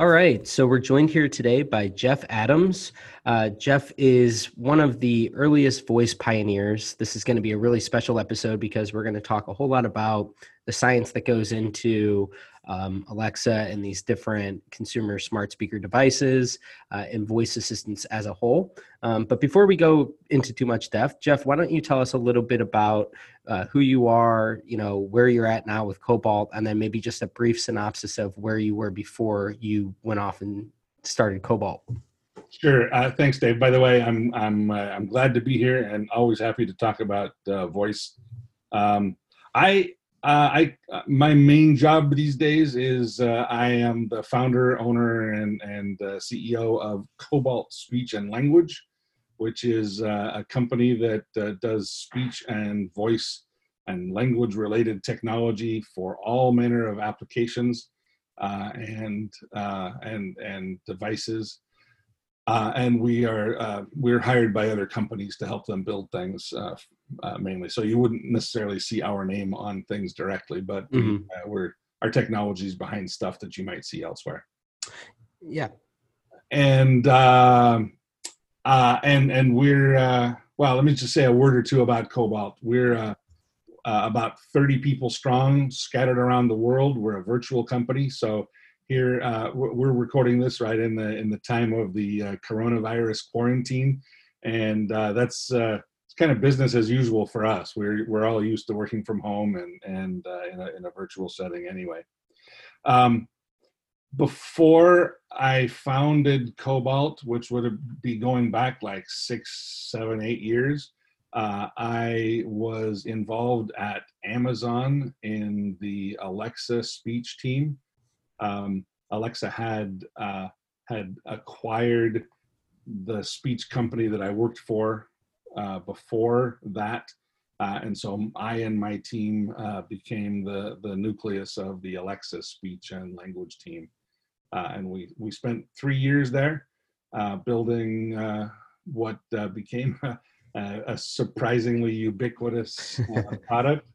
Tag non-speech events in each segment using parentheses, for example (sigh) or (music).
All right, so we're joined here today by Jeff Adams. Uh, Jeff is one of the earliest voice pioneers. This is going to be a really special episode because we're going to talk a whole lot about the science that goes into um, Alexa and these different consumer smart speaker devices uh, and voice assistants as a whole. Um, but before we go into too much depth, Jeff, why don't you tell us a little bit about uh, who you are, you know, where you're at now with Cobalt, and then maybe just a brief synopsis of where you were before you went off and started Cobalt. Sure. Uh, thanks, Dave. By the way, I'm I'm uh, I'm glad to be here and always happy to talk about uh, voice. Um, I uh, I uh, my main job these days is uh, I am the founder, owner, and and CEO of Cobalt Speech and Language, which is a company that does speech and voice and language related technology for all manner of applications and and and devices. Uh, and we are uh, we're hired by other companies to help them build things uh, uh mainly. So you wouldn't necessarily see our name on things directly, but mm-hmm. Uh, we're our technology is behind stuff that you might see elsewhere. Yeah, and uh, and and we're well. Let me just say a word or two about Cobalt. We're about 30 people strong, scattered around the world. We're a virtual company, so here uh, we're recording this right in the in the time of the uh, coronavirus quarantine. And uh, that's uh, it's kind of business as usual for us. We're we're all used to working from home and and uh, in, a, in a virtual setting anyway. Um, before i founded cobalt which would be going back like six seven eight years uh, I was involved at Amazon in the Alexa speech team um, Alexa had uh, had acquired the speech company that I worked for uh, before that, uh, and so I and my team uh, became the the nucleus of the Alexa speech and language team, uh, and we we spent three years there uh, building what became (laughs) a, a, surprisingly ubiquitous (laughs) product.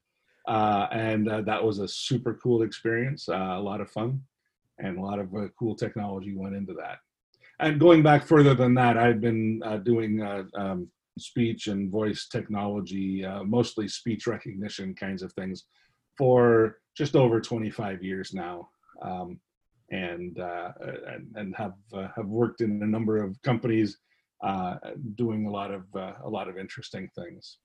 and that was a super cool experience, a lot of fun and a lot of uh, cool technology went into that. And going back further than that, I've been uh, doing uh, um, speech and voice technology, uh, mostly speech recognition kinds of things, for just over 25 years now, um, and, uh, and, and have uh, have worked in a number of companies doing a lot of a lot of interesting things.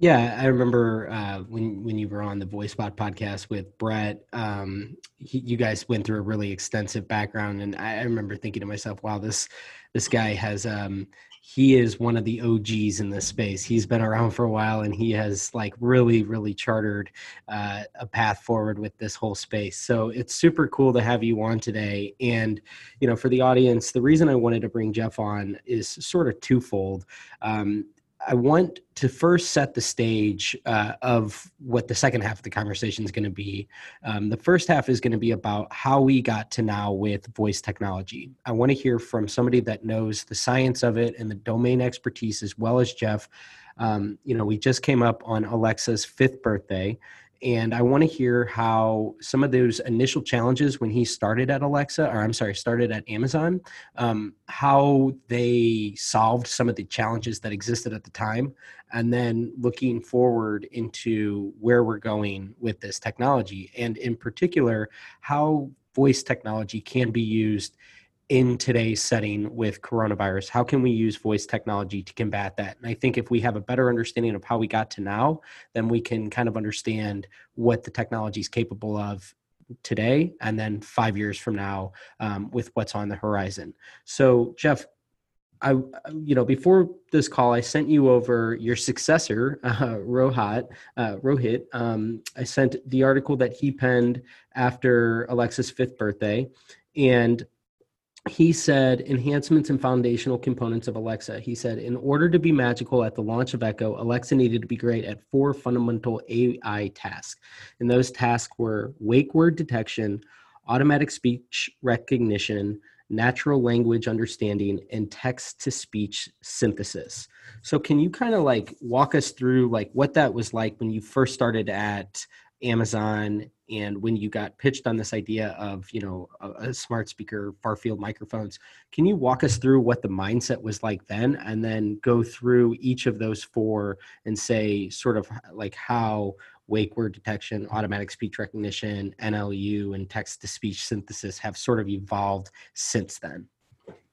Yeah, I remember uh, when when you were on the VoiceBot podcast with Bret. Um, he, you guys went through a really extensive background, and I, I remember thinking to myself, "Wow, this this guy has um, he is one of the OGs in this space. He's been around for a while, and he has like really, really chartered uh, a path forward with this whole space. So it's super cool to have you on today. And you know, for the audience, the reason I wanted to bring Jeff on is sort of twofold. Um, I want to first set the stage uh, of what the second half of the conversation is going to be. Um, the first half is going to be about how we got to now with voice technology. I want to hear from somebody that knows the science of it and the domain expertise as well as Jeff. Um, you know, we just came up on Alexa's fifth birthday, and I want to hear how some of those initial challenges when he started at Alexa, or I'm sorry, started at Amazon, um, how they solved some of the challenges that existed at the time, and then looking forward into where we're going with this technology, and in particular, how voice technology can be used in today's setting with coronavirus how can we use voice technology to combat that? And i think if we have a better understanding of how we got to now then we can kind of understand what the technology is capable of today and then five years from now um, with what's on the horizon. So jeff I, you know, before this call, I sent you over your successor, (laughs) uh, Rohat, uh, Rohit. Um, I sent the article that he penned after Alexa's fifth birthday, and he said enhancements and foundational components of Alexa. He said, in order to be magical at the launch of Echo, Alexa needed to be great at four fundamental AI tasks. And those tasks were wake word detection, automatic speech recognition, natural language understanding, and text to speech synthesis. So can you kind of like walk us through like what that was like when you first started at Amazon and when you got pitched on this idea of you know a, a, smart speaker far field microphones can you walk us through what the mindset was like then and then go through each of those four and say sort of like how wake word detection automatic speech recognition nlu and text to speech synthesis have sort of evolved since then?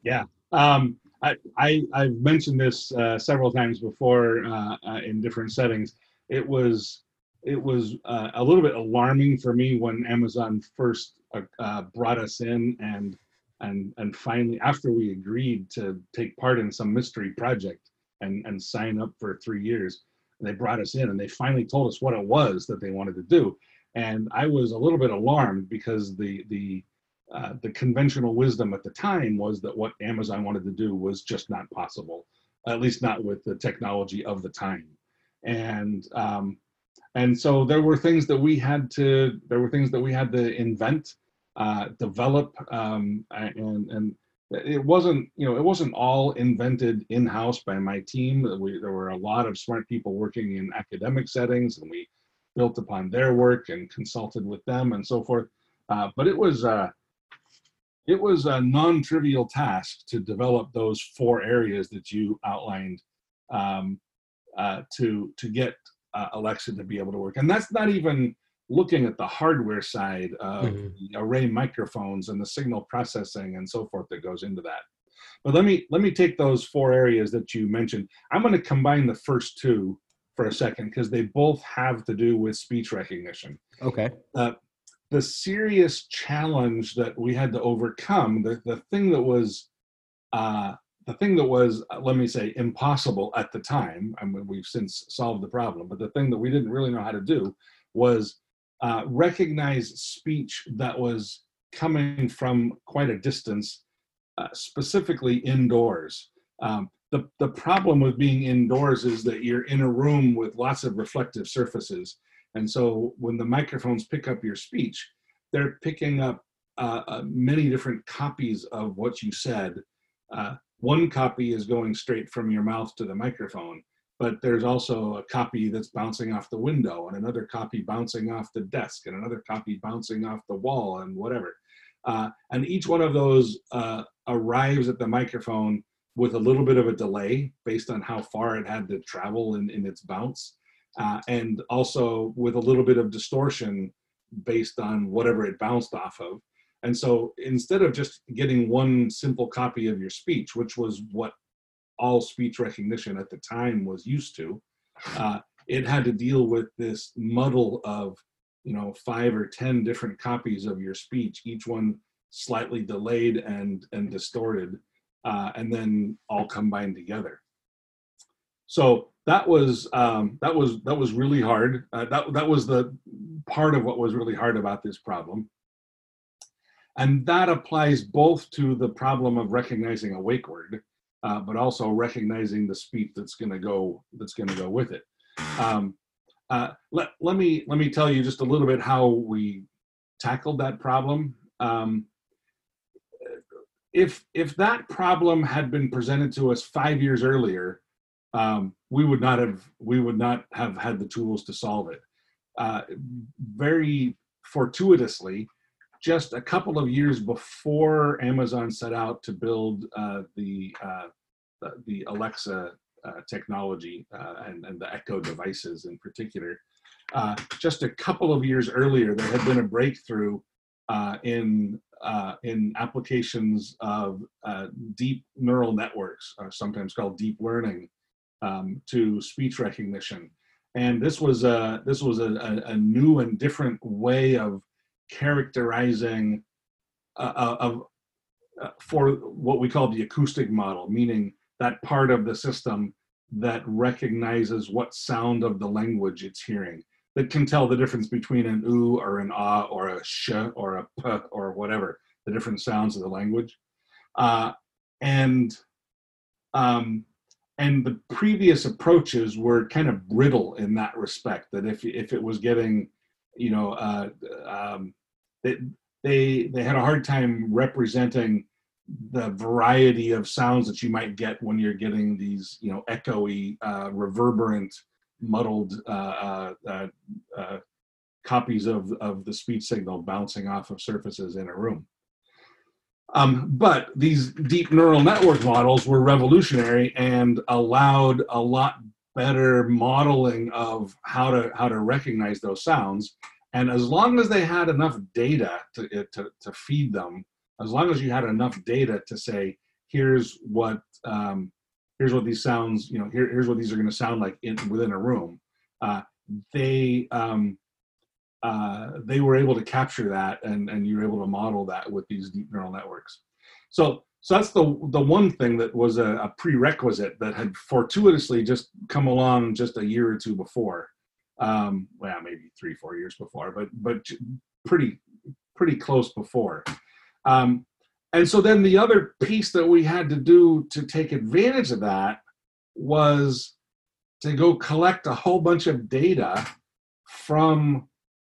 Yeah um, I, I have mentioned this uh, several times before uh, uh, in different settings. It was it was uh, a little bit alarming for me when Amazon first uh, uh, brought us in and and and finally after we agreed to take part in some mystery project and and sign up for three years they brought us in and they finally told us what it was that they wanted to do. And i was a little bit alarmed because the the uh, the conventional wisdom at the time was that what amazon wanted to do was just not possible at least not with the technology of the time. And um, and so there were things that we had to there were things that we had to invent uh, develop um, and and it wasn't you know it wasn't all invented in house by my team. We, there were a lot of smart people working in academic settings and we built upon their work and consulted with them and so forth. Uh, but it was uh, it was a non-trivial task to develop those four areas that you outlined um, uh, to to get uh, Alexa to be able to work. And that's not even looking at the hardware side of mm-hmm. the array microphones and the signal processing and so forth that goes into that. But let me let me take those four areas that you mentioned. I'm going to combine the first two for a second because they both have to do with speech recognition. Okay. Uh, the serious challenge that we had to overcome, the, the thing that was uh, the thing that was, uh, let me say, impossible at the time, I mean, we've since solved the problem, but the thing that we didn't really know how to do was uh, recognize speech that was coming from quite a distance, uh, specifically indoors. Um, the, the problem with being indoors is that you're in a room with lots of reflective surfaces. And so when the microphones pick up your speech, they're picking up uh, uh many different copies of what you said uh, one copy is going straight from your mouth to the microphone, but there's also a copy that's bouncing off the window and another copy bouncing off the desk and another copy bouncing off the wall and whatever. Uh, and each one of those uh, arrives at the microphone with a little bit of a delay based on how far it had to travel in, in its bounce, uh, and also with a little bit of distortion based on whatever it bounced off of. And so instead of just getting one simple copy of your speech, which was what all speech recognition at the time was used to, uh, it had to deal with this muddle of, you know, five or 10 different copies of your speech, each one slightly delayed and, and distorted, uh, and then all combined together. So that was um, that was that was really hard. Uh, that that was the part of what was really hard about this problem. And that applies both to the problem of recognizing a wake word, uh, but also recognizing the speech that's going to go that's going to go with it. Um, uh, let, let me let me tell you just a little bit how we tackled that problem. Um, if if that problem had been presented to us five years earlier, um, we would not have we would not have had the tools to solve it. Uh, very fortuitously, just a couple of years before Amazon set out to build uh, the, uh, the, Alexa uh, technology uh, and, and the Echo devices in particular. Uh, just a couple of years earlier, there had been a breakthrough uh, in in applications of deep neural networks, sometimes called deep learning, um, to speech recognition. And this was a this was a, a, a new and different way of characterizing uh, uh, of uh, for what we call the acoustic model, meaning that part of the system that recognizes what sound of the language it's hearing, that can tell the difference between an oo or an ah or a sh or a p or whatever, the different sounds of the language. uh, and um, and the previous approaches were kind of brittle in that respect. That if if it was getting, you know, uh, um, they they they had a hard time representing the variety of sounds that you might get when you're getting these, you know, echoey, uh, reverberant, muddled uh, uh, uh, uh copies of of the speech signal bouncing off of surfaces in a room. Um, but these deep neural network models were revolutionary and allowed a lot better modeling of how to how to recognize those sounds. And as long as they had enough data to, to, to feed them, as long as you had enough data to say, here's what um, here's what these sounds, you know, here, here's what these are going to sound like in, within a room, uh, they um, uh, they were able to capture that and, and you're able to model that with these deep neural networks. So, so that's the, the one thing that was a, a prerequisite that had fortuitously just come along just a year or two before. Um, well, maybe three, four years before, but, but pretty, pretty close before. Um, and so then the other piece that we had to do to take advantage of that was to go collect a whole bunch of data from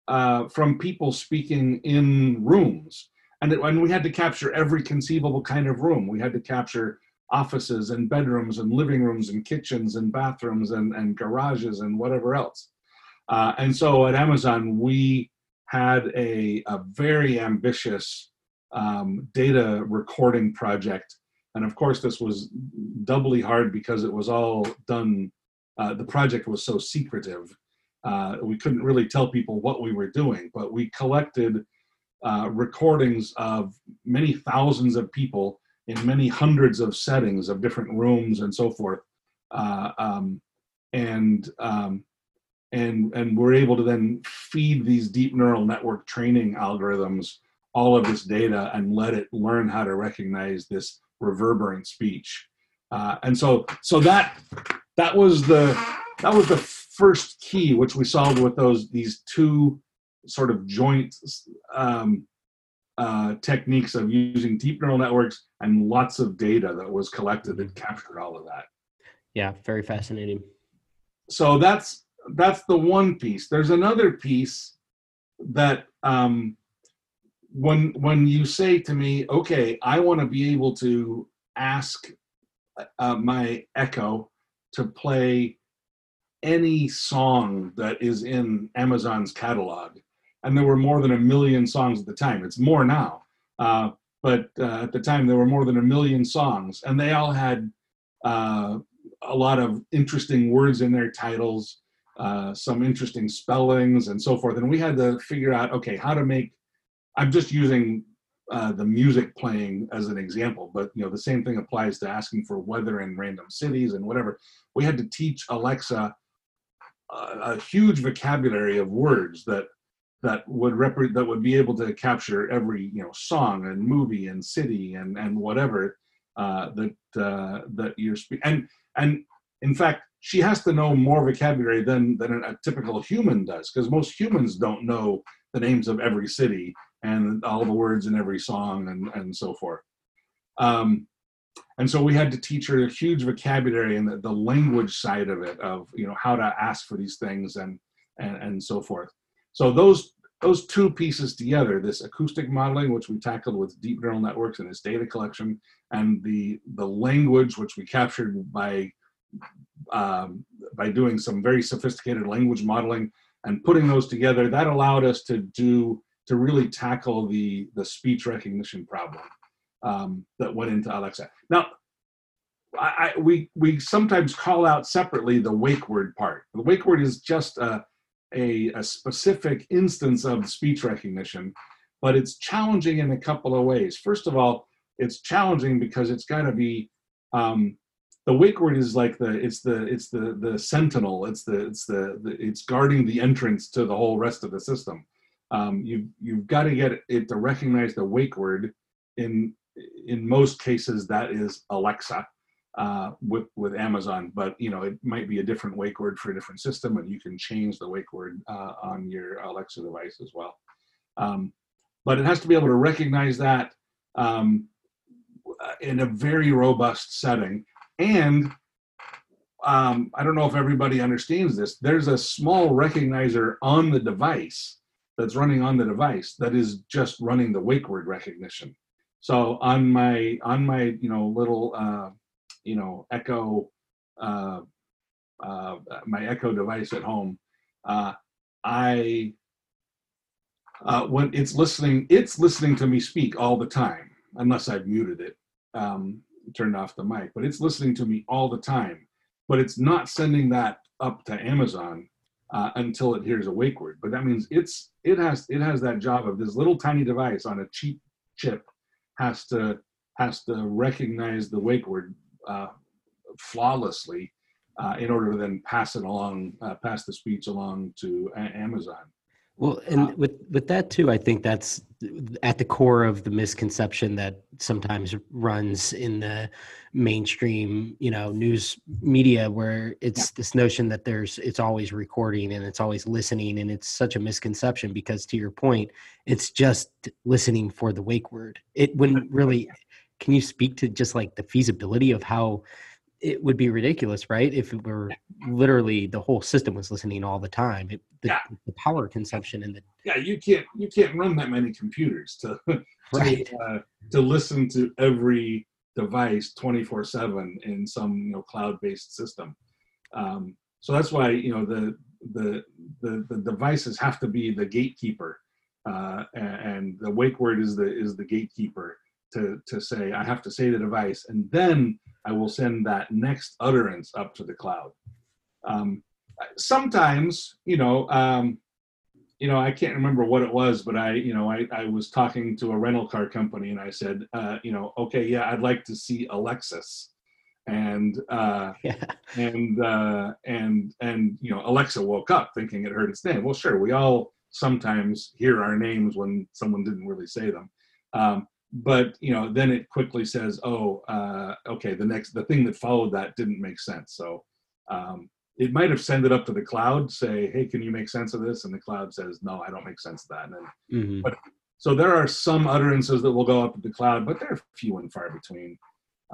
uh, from people speaking in rooms. And, it, and we had to capture every conceivable kind of room. We had to capture offices and bedrooms and living rooms and kitchens and bathrooms and, and garages and whatever else. Uh, and so at Amazon, we had a, a very ambitious um, data recording project. And of course, this was doubly hard because it was all done, uh, the project was so secretive uh, we couldn't really tell people what we were doing, but we collected uh, recordings of many thousands of people in many hundreds of settings of different rooms and so forth. Uh, um, and um, and and we're able to then feed these deep neural network training algorithms all of this data and let it learn how to recognize this reverberant speech. Uh, and so so that that was the that was the first key, which we solved with those these two sort of joint um, uh, techniques of using deep neural networks and lots of data that was collected that captured all of that. Yeah, very fascinating. So that's that's the one piece. There's another piece that um, when when you say to me, okay, I want to be able to ask uh, my Echo to play any song that is in Amazon's catalog. And there were more than a million songs at the time. It's more now. Uh, but uh, at the time, there were more than a million songs, and they all had uh, a lot of interesting words in their titles, uh, some interesting spellings, and so forth. And we had to figure out okay, how to make. I'm just using uh, the music playing as an example, but you know the same thing applies to asking for weather in random cities and whatever. We had to teach Alexa a, huge vocabulary of words that that would rep- that would be able to capture every you know song and movie and city and and whatever uh, that uh, that you're speaking and and in fact she has to know more vocabulary than than a typical human does because most humans don't know the names of every city and all the words in every song and and so forth. Um, and so we had to teach her a huge vocabulary and the, the language side of it of you know how to ask for these things and and, and so forth so those those two pieces together this acoustic modeling which we tackled with deep neural networks and its data collection and the the language which we captured by um, by doing some very sophisticated language modeling and putting those together that allowed us to do to really tackle the the speech recognition problem um, that went into Alexa. Now, I, I, we we sometimes call out separately the wake word part. The wake word is just a, a, a specific instance of speech recognition, but it's challenging in a couple of ways. First of all, it's challenging because it's got to be um, the wake word is like the it's the it's the the sentinel. It's the it's the, the it's guarding the entrance to the whole rest of the system. Um, you you've got to get it to recognize the wake word in in most cases that is Alexa uh, with with Amazon, but you know it might be a different wake word for a different system, and you can change the wake word uh, on your Alexa device as well. Um, but it has to be able to recognize that. Um, in a very robust setting. And um, I don't know if everybody understands this. There's a small recognizer on the device that's running on the device that is just running the wake word recognition. So on my on my you know little uh, you know Echo uh, uh, my Echo device at home, uh, I uh, when it's listening, it's listening to me speak all the time, unless I've muted it, um, turned off the mic. But it's listening to me all the time. But it's not sending that up to Amazon uh, until it hears a wake word. But that means it's it has it has that job of this little tiny device on a cheap chip has to has to recognize the wake word uh, flawlessly uh, in order to then pass it along, uh, pass the speech along to a- Amazon. Well, and with with that too, I think that's at the core of the misconception that sometimes runs in the mainstream, you know, news media, where it's yeah. this notion that there's it's always recording and it's always listening, and it's such a misconception because, to your point, it's just listening for the wake word. It wouldn't really. Can you speak to just like the feasibility of how it would be ridiculous, right? If it were literally the whole system was listening all the time, it, the, yeah. the power consumption and the yeah, you can't you can't run that many computers to (laughs) right. to, uh, to listen to every device twenty four seven in some you know cloud based system. Um, so that's why you know the the the, the devices have to be the gatekeeper, uh, and the wake word is the is the gatekeeper to to say I have to say the device, and then I will send that next utterance up to the cloud. Um, sometimes, you know, um, you know, I can't remember what it was, but I, you know, I, I was talking to a rental car company and I said, uh, you know, okay, yeah, I'd like to see Alexis. And, uh, (laughs) yeah. and, uh, and, and, you know, Alexa woke up thinking it heard its name. Well, sure. We all sometimes hear our names when someone didn't really say them. Um, but you know then it quickly says oh uh, okay the next the thing that followed that didn't make sense. So um, it might have sent it up to the cloud say hey can you make sense of this? And the cloud says no i don't make sense of that. And then, mm-hmm. but so there are some utterances that will go up to the cloud but they're few and far between.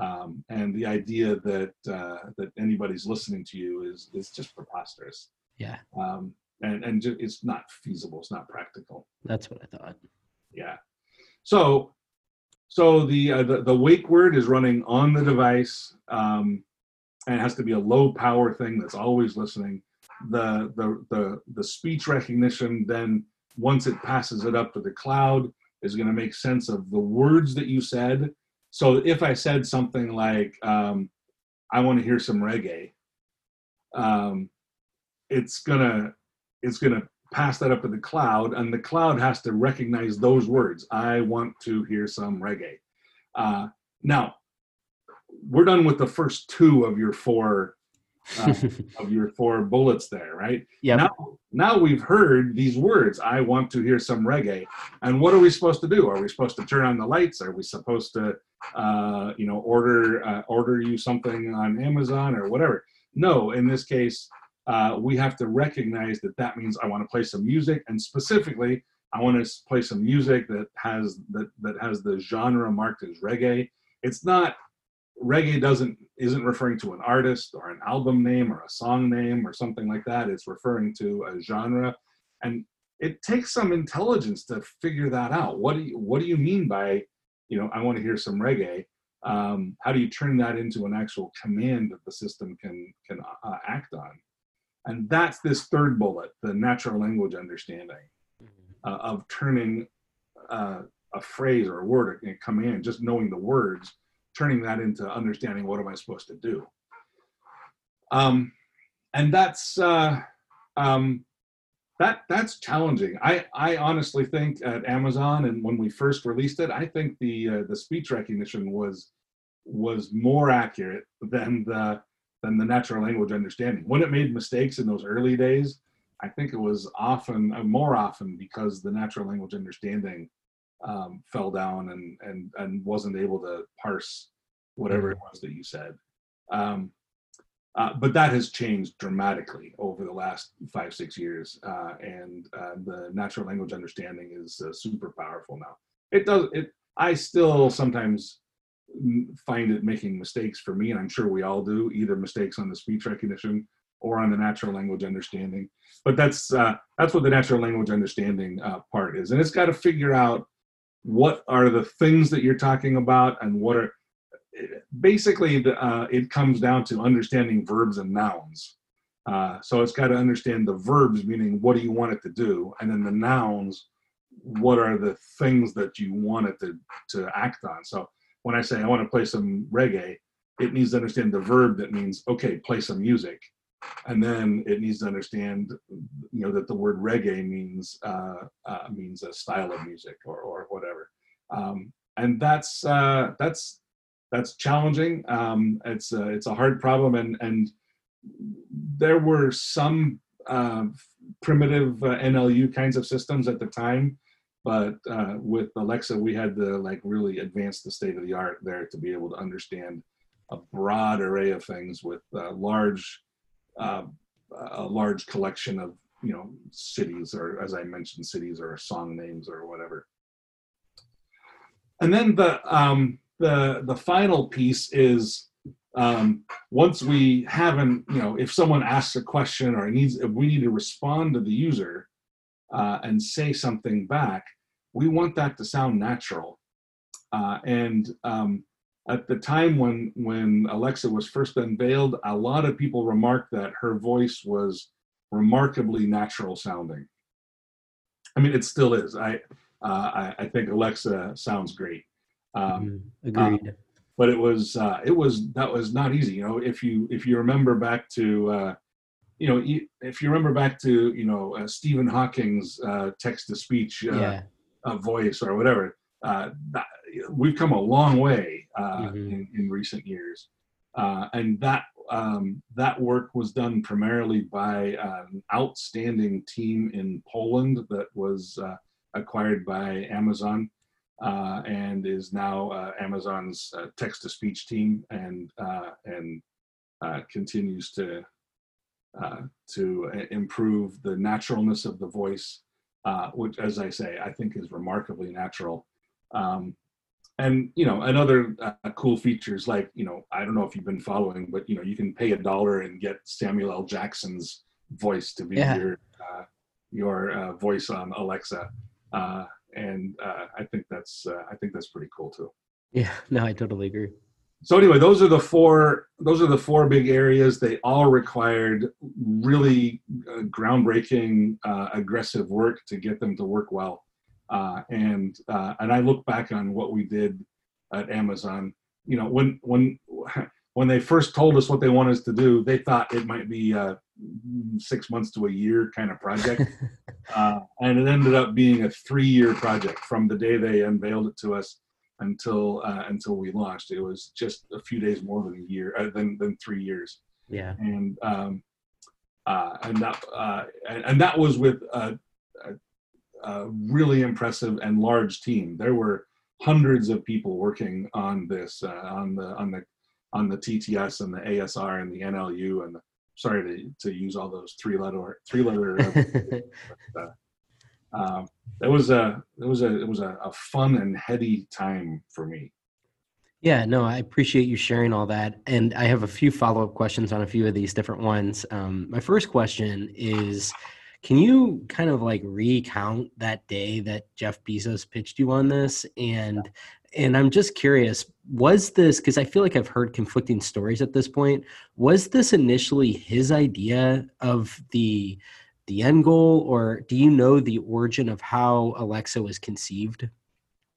Um, and the idea that uh, that anybody's listening to you is is just preposterous. Yeah. Um, and and just, it's not feasible it's not practical. That's what i thought. Yeah. So so the, uh, the, the wake word is running on the device, um, and it has to be a low power thing that's always listening. The the the the speech recognition then once it passes it up to the cloud is going to make sense of the words that you said. So if I said something like um, "I want to hear some reggae," um, it's gonna it's gonna pass that up to the cloud, and the cloud has to recognize those words. I want to hear some reggae. Uh, now, we're done with the first two of your four uh, (laughs) of your four bullets there, right? Yeah. Now, now we've heard these words. I want to hear some reggae. And what are we supposed to do? Are we supposed to turn on the lights? Are we supposed to, uh, you know, order uh, order you something on Amazon or whatever? No. In this case, uh, we have to recognize that that means I want to play some music, and specifically, I want to play some music that has that that has the genre marked as reggae. It's not reggae doesn't isn't referring to an artist or an album name or a song name or something like that. It's referring to a genre, and it takes some intelligence to figure that out. What do you what do you mean by you know I want to hear some reggae? Um, how do you turn that into an actual command that the system can can uh, act on? And that's this third bullet, the natural language understanding mm-hmm. uh, of turning uh, a phrase or a word, a command, just knowing the words, turning that into understanding what am I supposed to do. Um, and that's uh, um, that that's challenging. I I honestly think at Amazon and when we first released it, I think the uh, the speech recognition was was more accurate than the than the natural language understanding. When it made mistakes in those early days, I think it was often, uh, more often, because the natural language understanding um, fell down and and and wasn't able to parse whatever it was that you said. Um, uh, but that has changed dramatically over the last five six years, uh, and uh, the natural language understanding is uh, super powerful now. It does it. I still sometimes find it making mistakes for me, and I'm sure we all do, either mistakes on the speech recognition or on the natural language understanding. But that's uh, that's what the natural language understanding uh, part is, and it's got to figure out what are the things that you're talking about and what are basically the, uh, it comes down to understanding verbs and nouns. Uh, so it's got to understand the verbs, meaning what do you want it to do, and then the nouns, what are the things that you want it to, to act on. So when I say I want to play some reggae, it needs to understand the verb that means, okay, play some music. And then it needs to understand, you know, that the word reggae means uh, uh, means a style of music or, or whatever. Um, and that's uh, that's that's challenging. Um, it's a, it's a hard problem, and and there were some uh, primitive uh, NLU kinds of systems at the time, but uh, with Alexa, we had to like really advance the state of the art there to be able to understand a broad array of things with large, uh, a large collection of you know cities or as I mentioned, cities or song names or whatever. And then the um, the the final piece is um, once we haven't, you know, if someone asks a question or needs, if we need to respond to the user uh, and say something back, we want that to sound natural. Uh, and um, at the time when when Alexa was first unveiled, a lot of people remarked that her voice was remarkably natural sounding. I mean, it still is. I uh, I, I, think Alexa sounds great. Um, mm-hmm. Agreed. Uh, but it was uh, it was that was not easy. You know, if you if you remember back to uh, you know if you remember back to you know uh, Stephen Hawking's uh, text to speech uh, yeah. voice or whatever, uh, that, we've come a long way mm-hmm. in, in recent years, and that um, that work was done primarily by an outstanding team in Poland that was acquired by Amazon uh, and is now uh, Amazon's uh, text to speech team and uh, and uh, continues to uh, to improve the naturalness of the voice, uh, which, as I say, I think is remarkably natural. Um, and you know, another uh, cool features like you know, I don't know if you've been following, but you know, you can pay a dollar and get Samuel L. Jackson's voice to be yeah. your your voice on Alexa. Uh, and uh, I think that's uh, I think that's pretty cool too. Yeah, (laughs) no, I totally agree. So anyway, those are the four those are the four big areas. They all required really uh, groundbreaking, uh, aggressive work to get them to work well. Uh, and uh, and I look back on what we did at Amazon. You know, when when (laughs) when they first told us what they wanted us to do, they thought it might be a six months to a year kind of project. (laughs) uh, and it ended up being a three year project from the day they unveiled it to us until uh, until we launched. It was just a few days more than a year, uh, than, than three years. Yeah. And, um, uh, and, that, uh, and, and, that was with a, a, a really impressive and large team. There were hundreds of people working on this, uh, on the, on the on the TTS and the ASR and the NLU and the, sorry to, to use all those three letter three letter. (laughs) uh, it was a it was a it was a, a fun and heady time for me. Yeah, no, I appreciate you sharing all that. And I have a few follow up questions on a few of these different ones. Um, my first question is Can you kind of like recount that day that Jeff Bezos pitched you on this? And and I'm just curious, was this because I feel like I've heard conflicting stories at this point? Was this initially his idea of the the end goal, or do you know the origin of how Alexa was conceived?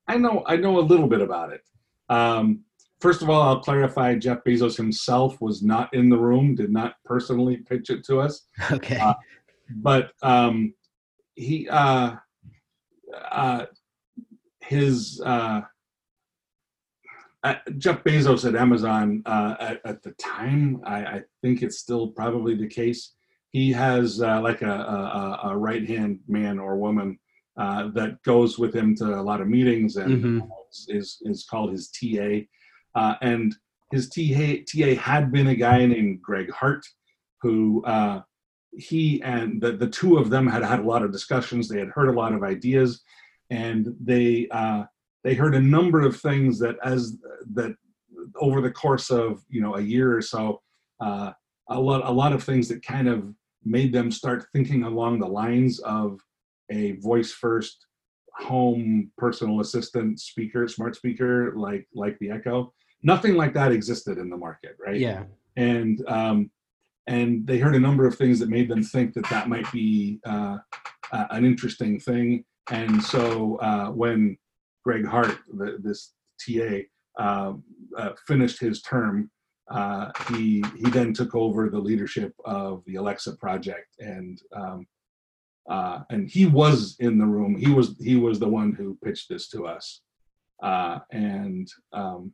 I know I know a little bit about it. Um, first of all, I'll clarify: Jeff Bezos himself was not in the room, did not personally pitch it to us. (laughs) Okay, uh, but um, he uh, uh, his uh, uh, Jeff Bezos at Amazon uh, at, at, the time, I, I, think it's still probably the case. He has uh, like a, a, a right hand man or woman uh, that goes with him to a lot of meetings and mm-hmm. is is called his TA. Uh, and his TA, TA had been a guy named Greg Hart, who uh, he and the, the two of them had had a lot of discussions. They had heard a lot of ideas, and they they heard a number of things that as that over the course of you know a year or so, uh, a lot a lot of things that kind of made them start thinking along the lines of a voice first home personal assistant speaker, smart speaker like like the Echo. Nothing like that existed in the market, right? Yeah. And um, and they heard a number of things that made them think that that might be uh, uh, an interesting thing. And so uh, when Greg Hart, the, this TA, um, uh, finished his term, uh, he he then took over the leadership of the Alexa project, and um, uh, and he was in the room. He was he was the one who pitched this to us, uh, and um,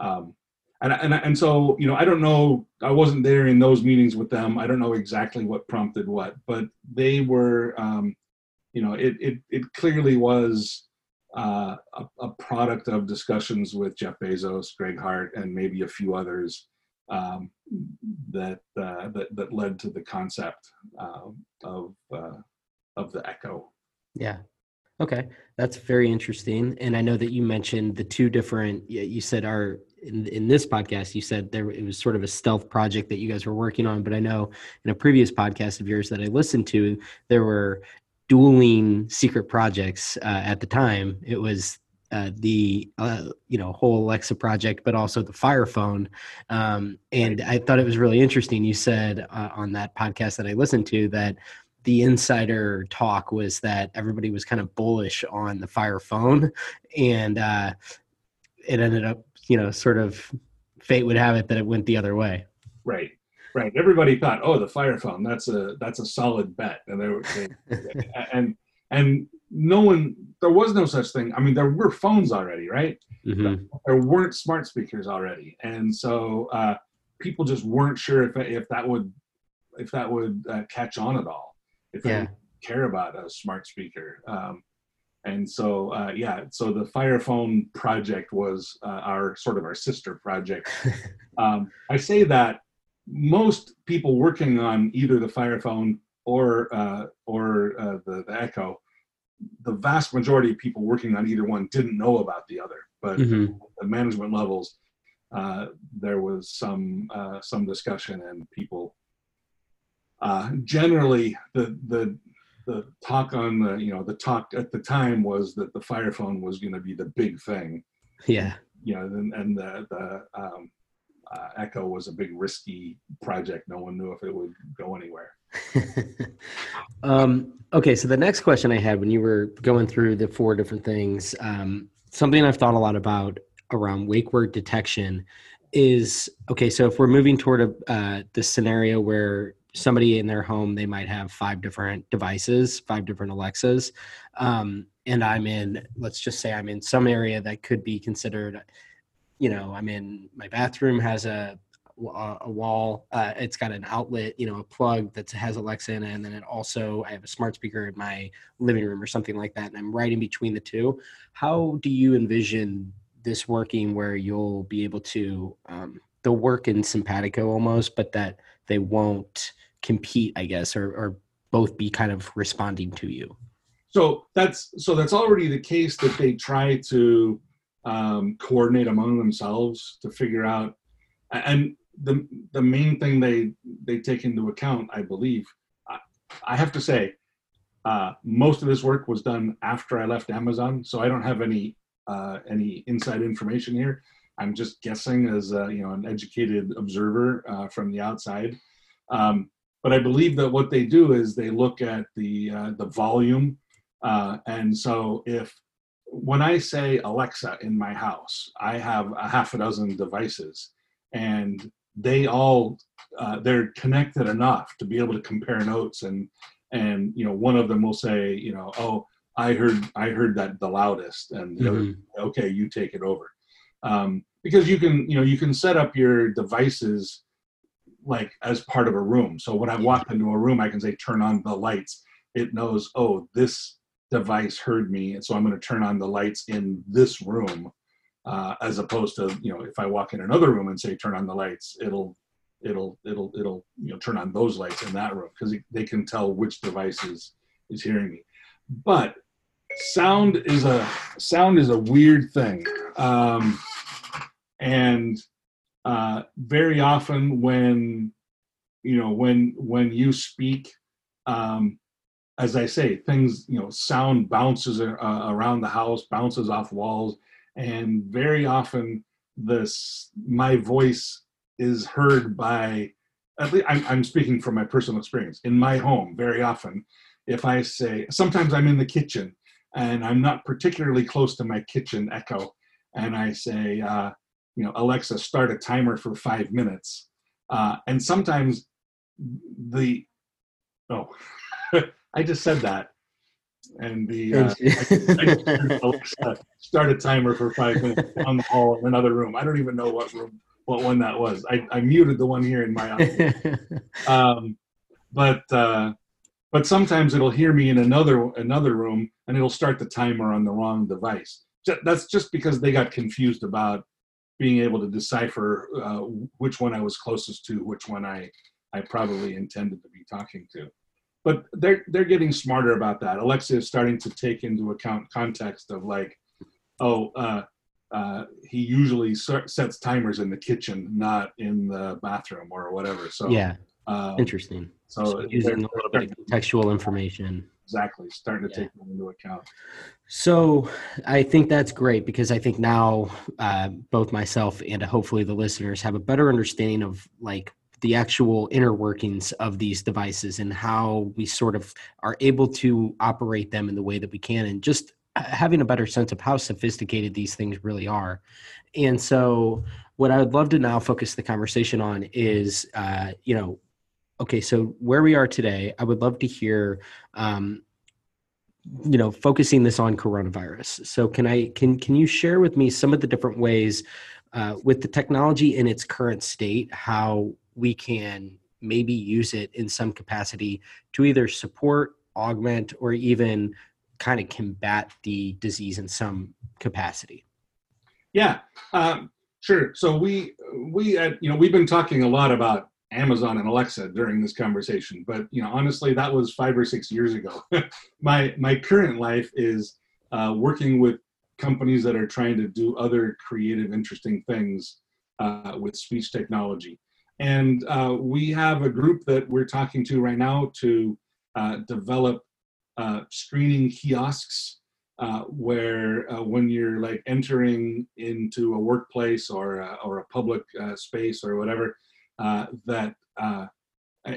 um, and and and so you know I don't know. I wasn't there in those meetings with them. I don't know exactly what prompted what, but they were, um, you know, it it it clearly was. Uh, a, a product of discussions with Jeff Bezos, Greg Hart, and maybe a few others um, that, uh, that that led to the concept uh, of of the echo. Yeah. Okay, that's very interesting. And I know that you mentioned the two different. You said our in in this podcast. You said there it was sort of a stealth project that you guys were working on. But I know in a previous podcast of yours that I listened to, there were dueling secret projects uh, at the time. It was uh, the uh, you know whole Alexa project, but also the Fire Phone. Um, and I thought it was really interesting. You said uh, on that podcast that I listened to that the insider talk was that everybody was kind of bullish on the Fire Phone, and uh, it ended up you know sort of fate would have it that it went the other way. Right. Right. Everybody thought, oh, the Fire Phone, that's a that's a solid bet, and they were, they, (laughs) and and no one there was no such thing i mean there were phones already right mm-hmm. there weren't smart speakers already and so uh, people just weren't sure if if that would if that would uh, catch on at all if yeah. they care about a smart speaker um, and so uh, yeah so the fire phone project was uh, our sort of our sister project (laughs) um, i say that most people working on either the fire phone or uh, or uh, the, the echo the vast majority of people working on either one didn't know about the other, but mm-hmm. the management levels, uh, there was some uh, some discussion, and people uh, generally the the the talk on the you know the talk at the time was that the fire phone was going to be the big thing. Yeah. You know, and, and the the um, uh, Echo was a big risky project. No one knew if it would go anywhere. (laughs) um, okay, so the next question I had when you were going through the four different things, um, something I've thought a lot about around wake word detection is okay. So if we're moving toward a uh, the scenario where somebody in their home they might have five different devices, five different Alexas, um, and I'm in let's just say I'm in some area that could be considered you know i'm in my bathroom has a a wall uh, it's got an outlet you know a plug that has alexa in it and then it also i have a smart speaker in my living room or something like that and i'm right in between the two. How do you envision this working where you'll be able to um, they'll work in simpatico almost but that they won't compete i guess or, or both be kind of responding to you? So that's so that's already the case that they try to um, coordinate among themselves to figure out and the the main thing they they take into account i believe i, I have to say uh, most of this work was done after i left amazon so i don't have any uh, any inside information here. I'm just guessing as a, you know an educated observer uh, from the outside. Um, but i believe that what they do is they look at the uh, the volume uh, and so if when I say Alexa in my house, I have a half a dozen devices, and they all uh, they're connected enough to be able to compare notes and and you know one of them will say you know oh I heard I heard that the loudest and the mm-hmm. other okay you take it over. Um, because you can you know you can set up your devices like as part of a room. So when I walk into a room I can say turn on the lights. It knows oh this device heard me, and so I'm going to turn on the lights in this room, uh, as opposed to you know if I walk in another room and say turn on the lights, it'll it'll it'll it'll you know turn on those lights in that room because they can tell which device is is hearing me. But sound is a sound is a weird thing, um, and uh, very often when you know when when you speak um, as i say things you know sound bounces uh, around the house bounces off walls and very often this my voice is heard by at least I'm, I'm speaking from my personal experience in my home very often if i say sometimes i'm in the kitchen and i'm not particularly close to my kitchen echo and i say uh, you know alexa start a timer for five minutes. Uh, and sometimes the oh (laughs) i just said that. And the uh, I, I Alexa start a timer for five minutes on the hall in another room. I don't even know what room what one that was. I, I muted the one here in my office. (laughs) Um, but uh, but sometimes it'll hear me in another another room and it'll start the timer on the wrong device. That's just because they got confused about being able to decipher uh, which one I was closest to, which one I I probably intended to be talking to. But they're they're getting smarter about that. Alexa is starting to take into account context of like, oh, uh, uh, he usually sets timers in the kitchen, not in the bathroom or whatever. So yeah, um, interesting. So, so using a little bit of contextual information exactly starting to yeah. take them into account so i think that's great because i think now uh, both myself and hopefully the listeners have a better understanding of like the actual inner workings of these devices and how we sort of are able to operate them in the way that we can and just having a better sense of how sophisticated these things really are. And so what i would love to now focus the conversation on is uh, you know okay so where we are today i would love to hear um, you know focusing this on coronavirus. So can i can can you share with me some of the different ways uh, with the technology in its current state how we can maybe use it in some capacity to either support augment or even kind of combat the disease in some capacity. Yeah um, sure. So we we uh, you know we've been talking a lot about Amazon and Alexa during this conversation, but you know, honestly, that was five or six years ago. (laughs) my my current life is uh, working with companies that are trying to do other creative, interesting things uh, with speech technology, and uh, we have a group that we're talking to right now to uh, develop uh, screening kiosks uh, where uh, when you're like entering into a workplace or a, or a public uh, space or whatever, uh, that uh,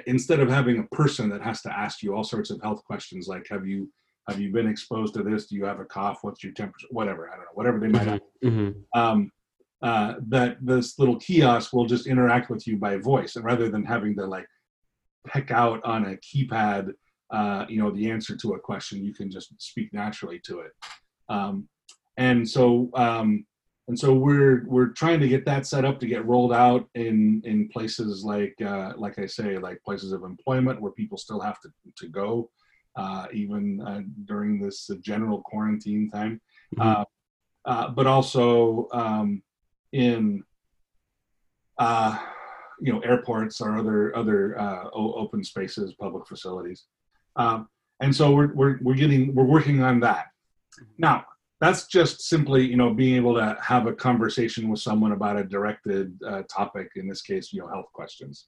instead of having a person that has to ask you all sorts of health questions like have you have you been exposed to this? Do you have a cough? What's your temperature? whatever i don't know whatever they might have. mm-hmm. um, uh, that this little kiosk will just interact with you by voice. And rather than having to like pick out on a keypad uh, you know the answer to a question you can just speak naturally to it. Um, and so um, and so we're we're trying to get that set up to get rolled out in in places like uh, like I say like places of employment where people still have to to go uh, even uh, during this general quarantine time, mm-hmm. Uh, uh, but also um, in uh, you know airports or other other open spaces, public facilities, um, and so we're we're we're getting we're working on that. Now that's just simply you know being able to have a conversation with someone about a directed uh, topic in this case you know health questions.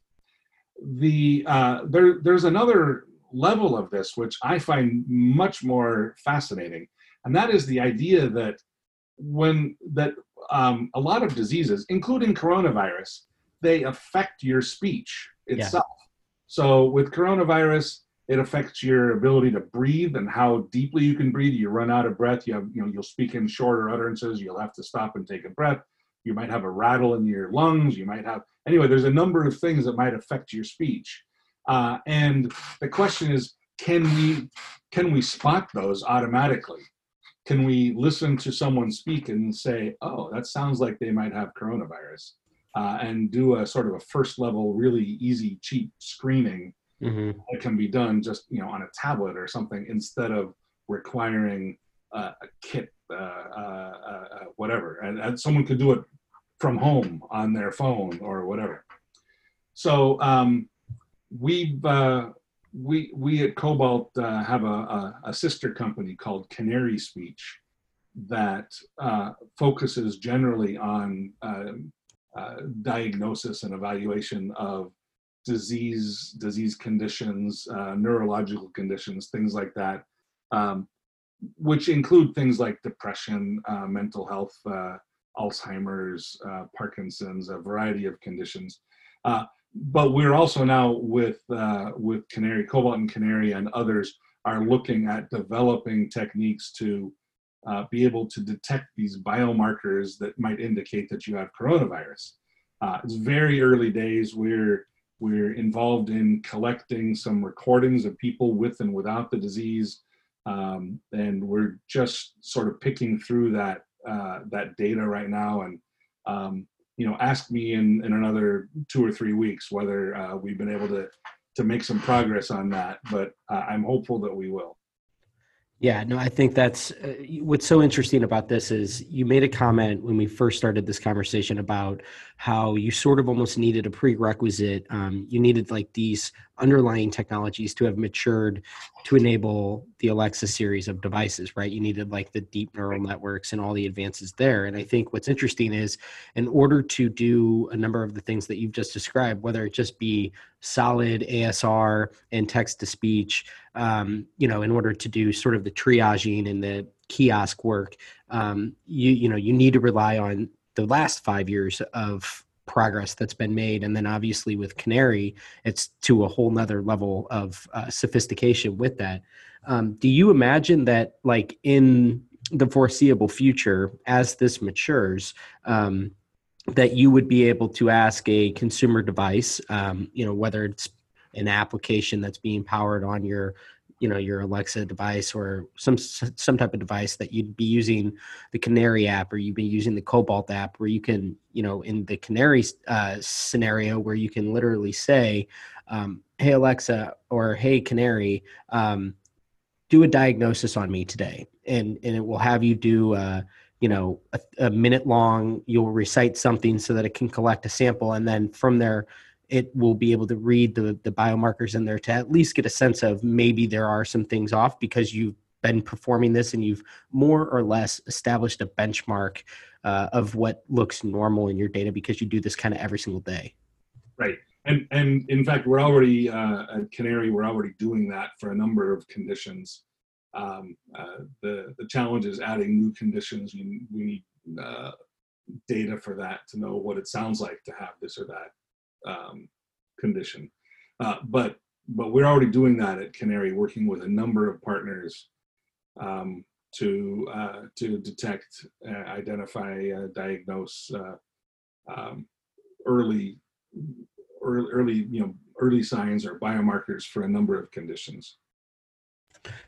The uh, there there's another level of this which i find much more fascinating and that is the idea that when that um, a lot of diseases including coronavirus they affect your speech itself yeah. so with coronavirus it affects your ability to breathe and how deeply you can breathe. You run out of breath. You have, you know, you'll speak in shorter utterances. You'll have to stop and take a breath. You might have a rattle in your lungs. You might have, anyway, there's a number of things that might affect your speech. Uh, and the question is, can we, can we spot those automatically? Can we listen to someone speak and say, oh, that sounds like they might have coronavirus? Uh, and do a sort of a first level, really easy, cheap screening mm-hmm. that can be done just you know on a tablet or something instead of requiring uh, a kit, uh, uh, uh, whatever, and, and, someone could do it from home on their phone or whatever. So um, we've uh, we we at Cobalt uh, have a, a, a, sister company called Canary Speech, that uh, focuses generally on uh, uh, diagnosis and evaluation of disease, disease conditions, uh, neurological conditions, things like that, um, which include things like depression, uh, mental health, uh, Alzheimer's, Parkinson's, a variety of conditions but we're also now with uh, with Canary, Cobalt and Canary, and others are looking at developing techniques to uh, be able to detect these biomarkers that might indicate that you have coronavirus. Uh, it's very early days. We're we're involved in collecting some recordings of people with and without the disease, um, and we're just sort of picking through that uh, that data right now. And um, you know, ask me in, in another two or three weeks whether uh, we've been able to to make some progress on that. But uh, I'm hopeful that we will. Yeah, no, I think that's uh, what's so interesting about this is you made a comment when we first started this conversation about how you sort of almost needed a prerequisite. Um, you needed like these underlying technologies to have matured to enable the Alexa series of devices, right? You needed like the deep neural networks and all the advances there. And I think what's interesting is in order to do a number of the things that you've just described, whether it just be solid ASR and text to speech, um, you know, in order to do sort of the triaging and the kiosk work, um, you you know, you need to rely on the last five years of progress that's been made. And then obviously with canary it's to a whole nother level of uh, sophistication with that. Um, do you imagine that like in the foreseeable future as this matures um, that you would be able to ask a consumer device um, you know whether it's an application that's being powered on your you know your alexa device or some some type of device that you'd be using the canary app or you'd be using the cobalt app where you can you know in the canary uh, scenario where you can literally say um, hey alexa or hey canary um, do a diagnosis on me today and and it will have you do uh, you know a, a minute long you'll recite something so that it can collect a sample and then from there it will be able to read the, the biomarkers in there to at least get a sense of maybe there are some things off because you've been performing this and you've more or less established a benchmark uh, of what looks normal in your data because you do this kind of every single day. Right. And, and in fact, we're already uh, at Canary, we're already doing that for a number of conditions. Um, uh, the, the challenge is adding new conditions. We, we need uh, data for that to know what it sounds like to have this or that um, condition. Uh, but but we're already doing that at Canary, working with a number of partners um, to uh, to detect, uh, identify, uh, diagnose uh, um, early, early early you know early signs or biomarkers for a number of conditions.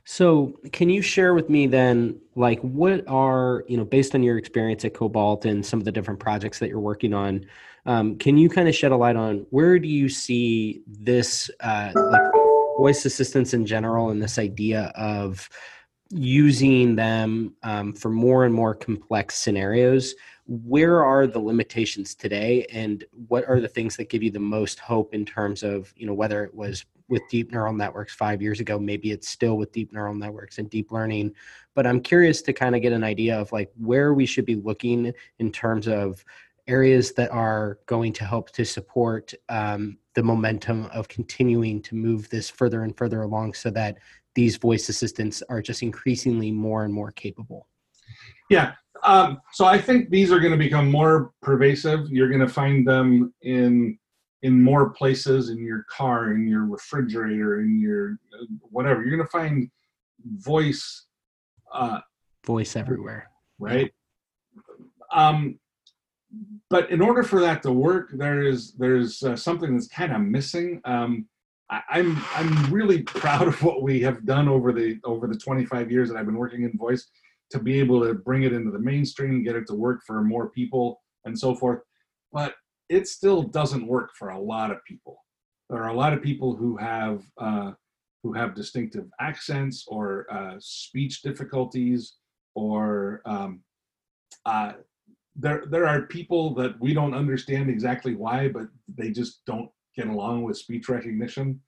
So, can you share with me then, like, what are, you know, based on your experience at Cobalt and some of the different projects that you're working on, um, can you kind of shed a light on where do you see this, uh, like, voice assistants in general and this idea of using them um, for more and more complex scenarios? Where are the limitations today, and what are the things that give you the most hope in terms of, you know, whether it was with deep neural networks five years ago. Maybe it's still with deep neural networks and deep learning. But I'm curious to kind of get an idea of like where we should be looking in terms of areas that are going to help to support um, the momentum of continuing to move this further and further along so that these voice assistants are just increasingly more and more capable. Yeah. Um, so I think these are going to become more pervasive. You're going to find them in in more places in your car, in your refrigerator, in your whatever. You're going to find voice. Uh, voice everywhere. Right. Um, but in order for that to work, there is there's uh, something that's kind of missing. Um, I, I'm I'm really proud of what we have done over the over the 25 years that I've been working in voice to be able to bring it into the mainstream, get it to work for more people, and so forth. But it still doesn't work for a lot of people. There are a lot of people who have uh, who have distinctive accents or uh, speech difficulties, or um, uh, there there are people that we don't understand exactly why, but they just don't get along with speech recognition.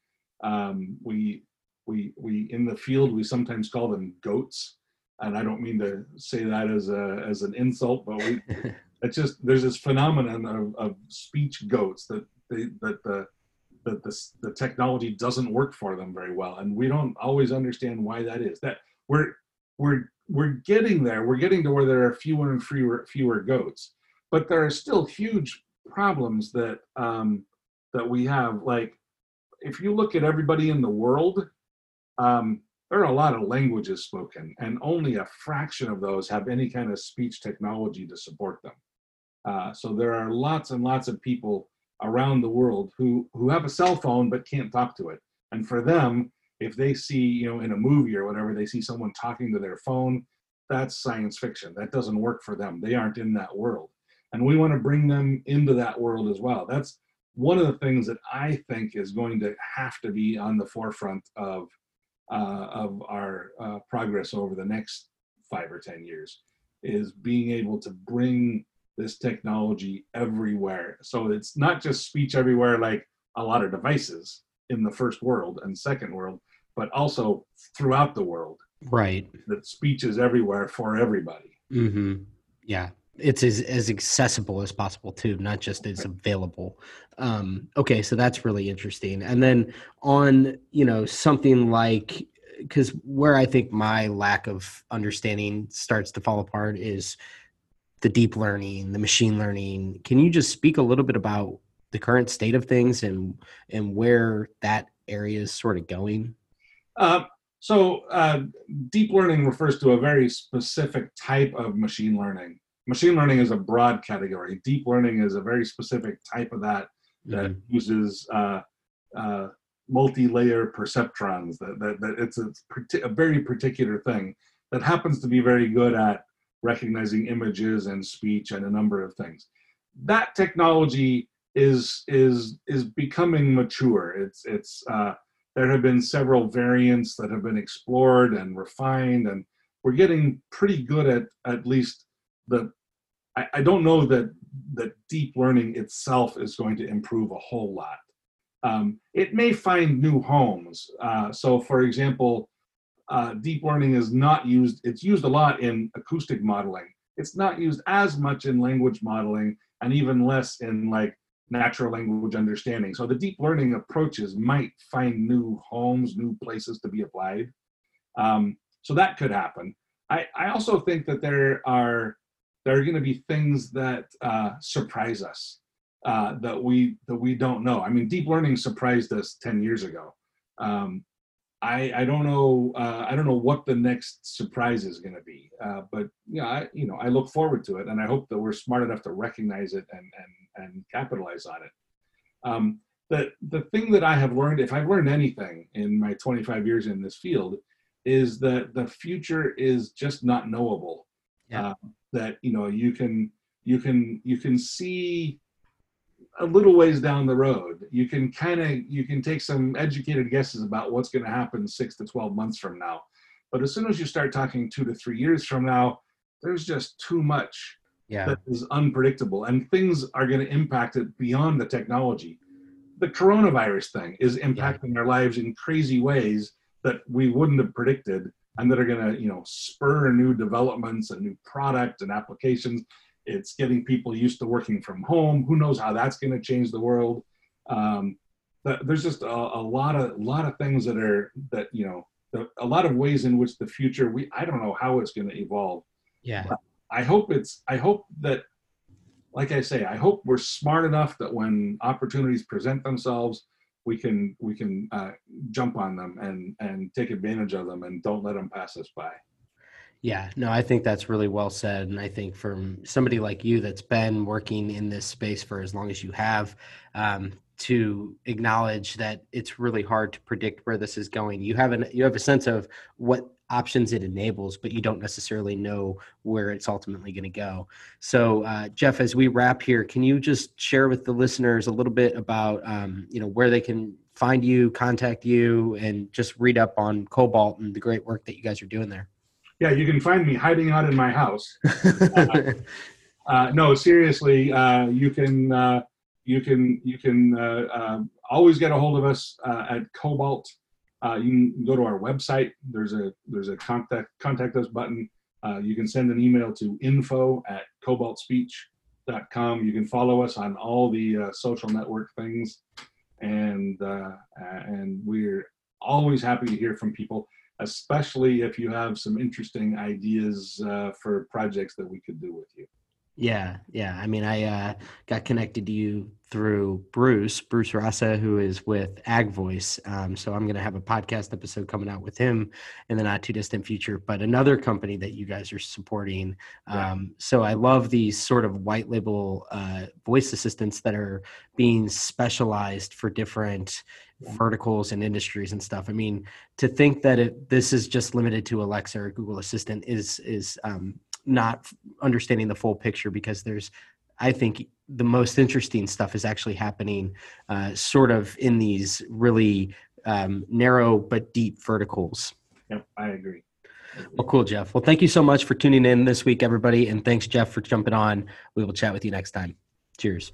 Um, we we we in the field we sometimes call them goats. and I don't mean to say that as a as an insult, but we (laughs) it's just there's this phenomenon of, of speech goats that they that the that the, the technology doesn't work for them very well. And we don't always understand why that is. That we're we're we're getting there. We're getting to where there are fewer and fewer fewer goats. But there are still huge problems that um, that we have. Like if you look at everybody in the world um, there are a lot of languages spoken and only a fraction of those have any kind of speech technology to support them uh, so there are lots and lots of people around the world who who have a cell phone but can't talk to it. And for them, if they see, you know, in a movie or whatever, they see someone talking to their phone, that's science fiction. That doesn't work for them. They aren't in that world. And we want to bring them into that world as well. That's one of the things that I think is going to have to be on the forefront of uh, of our uh, progress over the next five or ten years is being able to bring this technology everywhere. So it's not just speech everywhere like a lot of devices in the first world and second world, but also throughout the world. Right. That speech is everywhere for everybody. Mm-hmm. Yeah. It's as, as accessible as possible too, not just as available. Um, okay, so that's really interesting. And then on, you know, something like because where I think my lack of understanding starts to fall apart is the deep learning, the machine learning. Can you just speak a little bit about the current state of things and and where that area is sort of going? Uh, so, uh, deep learning refers to a very specific type of machine learning. Machine learning is a broad category. Deep learning is a very specific type of that that mm-hmm. uses uh, uh multi-layer perceptrons. That, that, that it's a, a very particular thing that happens to be very good at recognizing images and speech and a number of things. That technology is is is becoming mature. It's it's uh, there have been several variants that have been explored and refined, and we're getting pretty good at at least the. I, I don't know that that deep learning itself is going to improve a whole lot. Um, it may find new homes. Uh, so, for example, uh, deep learning is not used, it's used a lot in acoustic modeling. It's not used as much in language modeling and even less in like natural language understanding. So the deep learning approaches might find new homes, new places to be applied. Um, so that could happen. I, I also think that there are there are going to be things that uh, surprise us uh, that we that we don't know. I mean, deep learning surprised us ten years ago. Um, I, I don't know uh, I don't know what the next surprise is going to be, uh, but yeah, I, you know I look forward to it, and I hope that we're smart enough to recognize it and and and capitalize on it. Um, the the thing that I have learned, if I've learned anything in my 25 years in this field, is that the future is just not knowable. Yeah. Uh, that you know you can you can you can see a little ways down the road you can kind of you can take some educated guesses about what's going to happen six to 12 months from now but as soon as you start talking two to three years from now there's just too much yeah. that is unpredictable and things are going to impact it beyond the technology the coronavirus thing is impacting yeah. our lives in crazy ways that we wouldn't have predicted and that are going to you know spur new developments and new product and applications it's getting people used to working from home. Who knows how that's going to change the world? Um, there's just a, a, lot of lot of things that are that you know the, a lot of ways in which the future we I don't know how it's going to evolve. Yeah. But I hope it's I hope that like I say I hope we're smart enough that when opportunities present themselves we can we can uh, jump on them and and take advantage of them and don't let them pass us by. Yeah, no, I think that's really well said. And I think from somebody like you that's been working in this space for as long as you have, um, to acknowledge that it's really hard to predict where this is going. You have an you have a sense of what options it enables, but you don't necessarily know where it's ultimately going to go. So, uh, Jeff, as we wrap here, can you just share with the listeners a little bit about um, you know where they can find you, contact you, and just read up on Cobalt and the great work that you guys are doing there? Yeah, you can find me hiding out in my house. (laughs) uh, uh, no, seriously, uh, you can uh, you can you can uh, uh, always get a hold of us at Cobalt uh, you can go to our website. There's a there's a contact contact us button. Uh, you can send an email to info at cobaltspeech.com. You can follow us on all the uh, social network things, and uh, and we're always happy to hear from people, especially if you have some interesting ideas uh, for projects that we could do with you. Yeah, yeah. I mean, I uh, got connected to you through Bruce, Bruce Rasa, who is with Ag Voice. Um, so I'm going to have a podcast episode coming out with him in the not too distant future. But another company that you guys are supporting. Um, So I love these sort of white label uh, voice assistants that are being specialized for different verticals and industries and stuff. I mean, to think that it, this is just limited to Alexa or Google Assistant is is um, not understanding the full picture because there's I think the most interesting stuff is actually happening uh, sort of in these really um, narrow but deep verticals. Yep, I agree. Well, cool, Jeff. Well, thank you so much for tuning in this week, everybody. And thanks, Jeff, for jumping on. We will chat with you next time. Cheers.